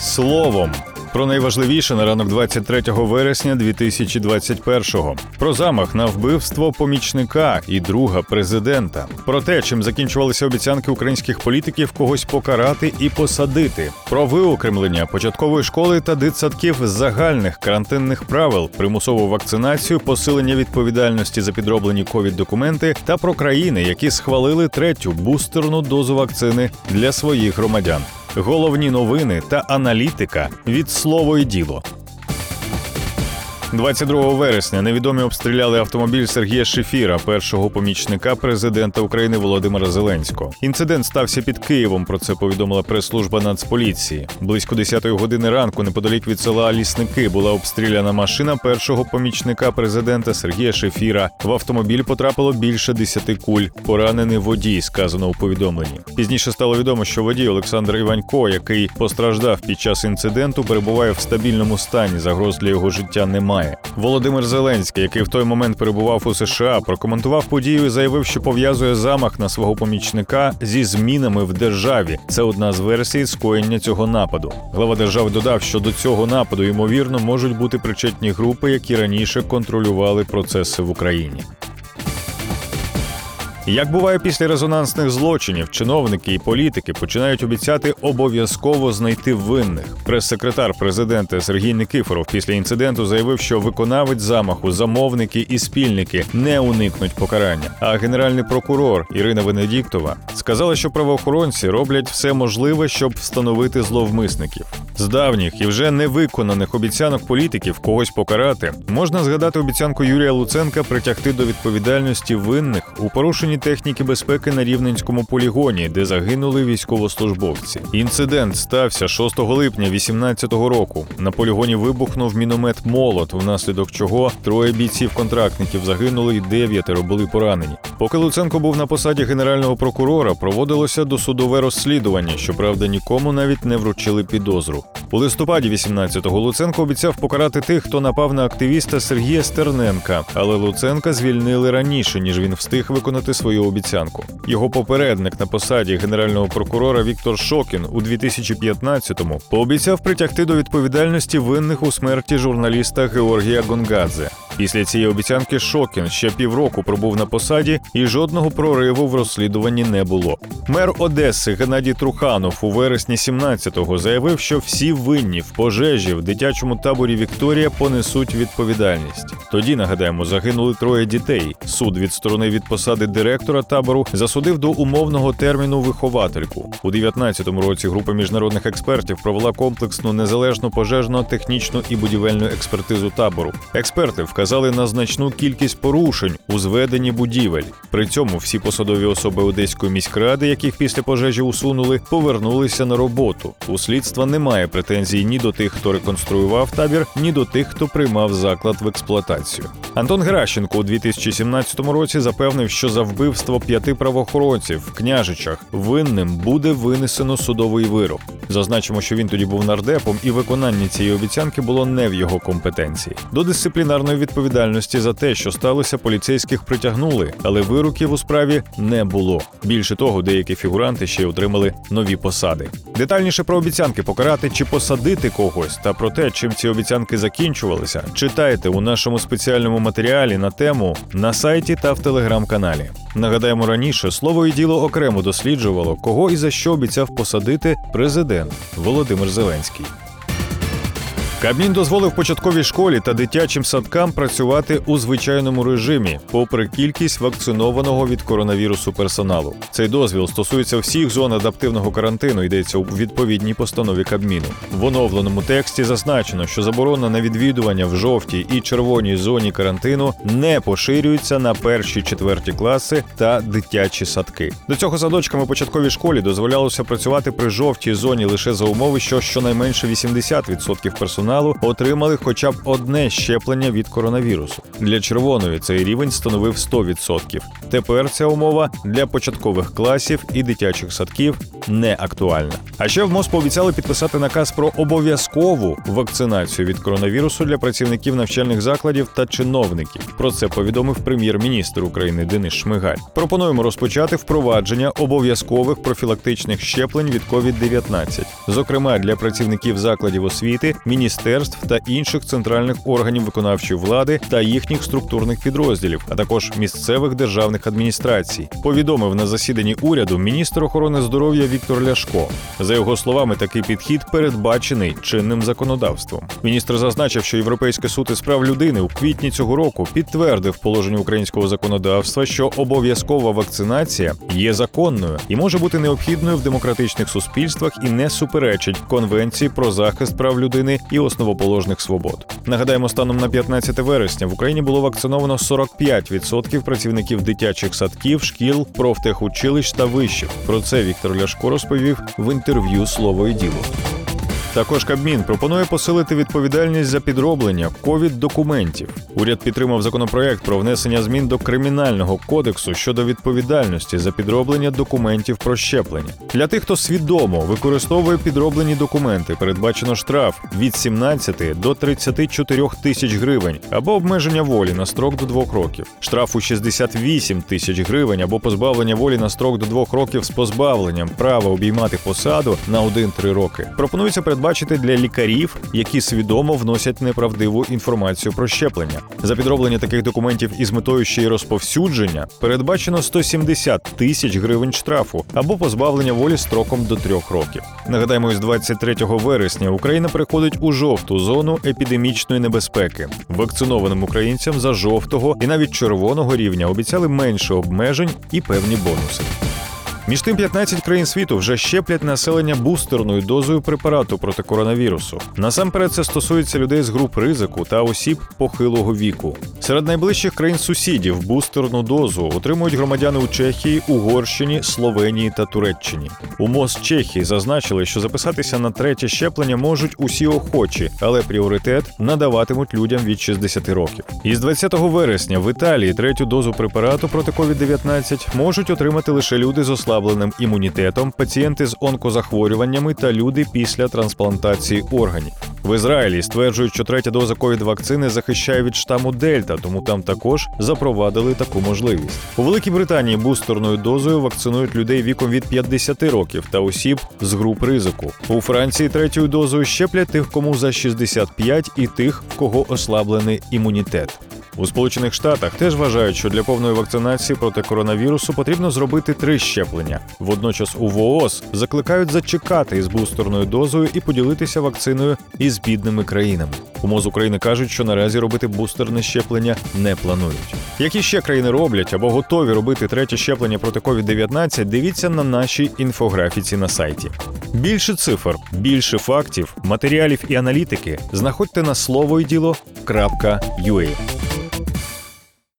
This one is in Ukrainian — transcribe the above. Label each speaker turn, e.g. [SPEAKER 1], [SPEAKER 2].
[SPEAKER 1] словом. Про найважливіше на ранок 23 вересня 2021-го. Про замах на вбивство помічника і друга президента. Про те, чим закінчувалися обіцянки українських політиків когось покарати і посадити. Про виокремлення початкової школи та дитсадків з загальних карантинних правил, примусову вакцинацію, посилення відповідальності за підроблені ковід-документи та про країни, які схвалили третю бустерну дозу вакцини для своїх громадян. Головні новини та аналітика від слово і діло. 22 вересня невідомі обстріляли автомобіль Сергія Шефіра, першого помічника президента України Володимира Зеленського. Інцидент стався під Києвом. Про це повідомила прес-служба Нацполіції. Близько 10-ї години ранку, неподалік від села Лісники, була обстріляна машина першого помічника президента Сергія Шефіра. В автомобіль потрапило більше 10 куль. Поранений водій, сказано у повідомленні. Пізніше стало відомо, що водій Олександр Іванько, який постраждав під час інциденту, перебуває в стабільному стані. Загроз для його життя немає. Володимир Зеленський, який в той момент перебував у США, прокоментував подію і заявив, що пов'язує замах на свого помічника зі змінами в державі. Це одна з версій скоєння цього нападу. Глава держави додав, що до цього нападу ймовірно можуть бути причетні групи, які раніше контролювали процеси в Україні. Як буває після резонансних злочинів, чиновники і політики починають обіцяти обов'язково знайти винних. Прес-секретар президента Сергій Никифоров після інциденту заявив, що виконавець замаху, замовники і спільники не уникнуть покарання. А генеральний прокурор Ірина Венедіктова сказала, що правоохоронці роблять все можливе, щоб встановити зловмисників. З давніх і вже невиконаних обіцянок політиків когось покарати можна згадати обіцянку Юрія Луценка притягти до відповідальності винних у порушенні техніки безпеки на рівненському полігоні, де загинули військовослужбовці. Інцидент стався 6 липня 2018 року. На полігоні вибухнув міномет молот, внаслідок чого троє бійців-контрактників загинули і дев'ятеро були поранені. Поки Луценко був на посаді генерального прокурора, проводилося досудове розслідування. Щоправда, нікому навіть не вручили підозру. У листопаді 18-го Луценко обіцяв покарати тих, хто напав на активіста Сергія Стерненка, але Луценка звільнили раніше, ніж він встиг виконати свою обіцянку. Його попередник на посаді генерального прокурора Віктор Шокін у 2015-му пообіцяв притягти до відповідальності винних у смерті журналіста Георгія Гонгадзе. Після цієї обіцянки Шокін ще півроку пробув на посаді, і жодного прориву в розслідуванні не було. Мер Одеси Геннадій Труханов у вересні 17-го заявив, що всі винні в пожежі в дитячому таборі Вікторія понесуть відповідальність. Тоді нагадаємо, загинули троє дітей. Суд відсторонив від посади директора табору, засудив до умовного терміну виховательку. У 19-му році група міжнародних експертів провела комплексну незалежну пожежно-технічну і будівельну експертизу табору. Експерти вказали на значну кількість порушень у зведенні будівель. При цьому всі посадові особи Одеської міськради, яких після пожежі усунули, повернулися на роботу. У слідства немає претензій ні до тих, хто реконструював табір, ні до тих, хто приймав заклад в експлуатацію. Антон Гращенко у 2017 році запевнив, що за вбивство п'яти правоохоронців в княжичах винним буде винесено судовий вирок. Зазначимо, що він тоді був нардепом, і виконання цієї обіцянки було не в його компетенції. До дисциплінарної відповідальності за те, що сталося, поліцейських притягнули, але вироків у справі не було. Більше того, деякі фігуранти ще й отримали нові посади. Детальніше про обіцянки покарати чи посадити когось, та про те, чим ці обіцянки закінчувалися, читайте у нашому спеціальному матеріалі на тему на сайті та в телеграм-каналі. Нагадаємо, раніше слово і діло окремо досліджувало, кого і за що обіцяв посадити президент Володимир Зеленський. Кабмін дозволив початковій школі та дитячим садкам працювати у звичайному режимі, попри кількість вакцинованого від коронавірусу персоналу. Цей дозвіл стосується всіх зон адаптивного карантину. Йдеться у відповідній постанові Кабміну. В оновленому тексті зазначено, що заборона на відвідування в жовтій і червоній зоні карантину не поширюється на перші четверті класи та дитячі садки. До цього садочками початковій школі дозволялося працювати при жовтій зоні лише за умови, що щонайменше 80% персоналу персоналу отримали хоча б одне щеплення від коронавірусу. Для червоної цей рівень становив 100%. Тепер ця умова для початкових класів і дитячих садків не актуальна. А ще в МОЗ пообіцяли підписати наказ про обов'язкову вакцинацію від коронавірусу для працівників навчальних закладів та чиновників. Про це повідомив прем'єр-міністр України Денис Шмигаль. Пропонуємо розпочати впровадження обов'язкових профілактичних щеплень від COVID-19, зокрема для працівників закладів освіти, міністерств та інших центральних органів виконавчої влади та їхніх структурних підрозділів, а також місцевих державних адміністрацій. Повідомив на засіданні уряду міністр охорони здоров'я Віктор Ляшко. За його словами, такий підхід передбачений чинним законодавством. Міністр зазначив, що Європейський суд із прав людини у квітні цього року підтвердив положення українського законодавства, що обов'язкова вакцинація є законною і може бути необхідною в демократичних суспільствах і не суперечить конвенції про захист прав людини і основоположних свобод. Нагадаємо, станом на 15 вересня в Україні було вакциновано 45% працівників дитячих садків, шкіл, профтехучилищ та вишів. Про це Віктор Ляшко розповів в інтерв'ю Слово і діло. Також Кабмін пропонує посилити відповідальність за підроблення ковід-документів. Уряд підтримав законопроект про внесення змін до кримінального кодексу щодо відповідальності за підроблення документів про щеплення. Для тих, хто свідомо використовує підроблені документи, передбачено штраф від 17 до 34 тисяч гривень або обмеження волі на строк до двох років. Штраф у 68 тисяч гривень або позбавлення волі на строк до двох років з позбавленням права обіймати посаду на 1-3 роки. Пропонується передбачити для лікарів, які свідомо вносять неправдиву інформацію про щеплення. За підроблення таких документів із метою ще й розповсюдження передбачено 170 тисяч гривень штрафу або позбавлення волі строком до трьох років. Нагадаємо, із 23 вересня Україна переходить у жовту зону епідемічної небезпеки. Вакцинованим українцям за жовтого і навіть червоного рівня обіцяли менше обмежень і певні бонуси. Між тим, 15 країн світу вже щеплять населення бустерною дозою препарату проти коронавірусу. Насамперед, це стосується людей з груп ризику та осіб похилого віку. Серед найближчих країн сусідів бустерну дозу отримують громадяни у Чехії, Угорщині, Словенії та Туреччині. У МОЗ Чехії зазначили, що записатися на третє щеплення можуть усі охочі, але пріоритет надаватимуть людям від 60 років. Із 20 вересня в Італії третю дозу препарату проти COVID-19 можуть отримати лише люди з ослабленим імунітетом, пацієнти з онкозахворюваннями та люди після трансплантації органів. В Ізраїлі стверджують, що третя доза ковід вакцини захищає від штаму Дельта, тому там також запровадили таку можливість. У Великій Британії бустерною дозою вакцинують людей віком від 50 років та осіб з груп ризику. У Франції третьою дозою щеплять тих, кому за 65 і тих, в кого ослаблений імунітет. У Сполучених Штатах теж вважають, що для повної вакцинації проти коронавірусу потрібно зробити три щеплення. Водночас у ВООЗ закликають зачекати із бустерною дозою і поділитися вакциною із бідними країнами. У МОЗ України кажуть, що наразі робити бустерне щеплення не планують. Які ще країни роблять або готові робити третє щеплення проти COVID-19, дивіться на нашій інфографіці на сайті. Більше цифр, більше фактів, матеріалів і аналітики знаходьте на слово діло.ua.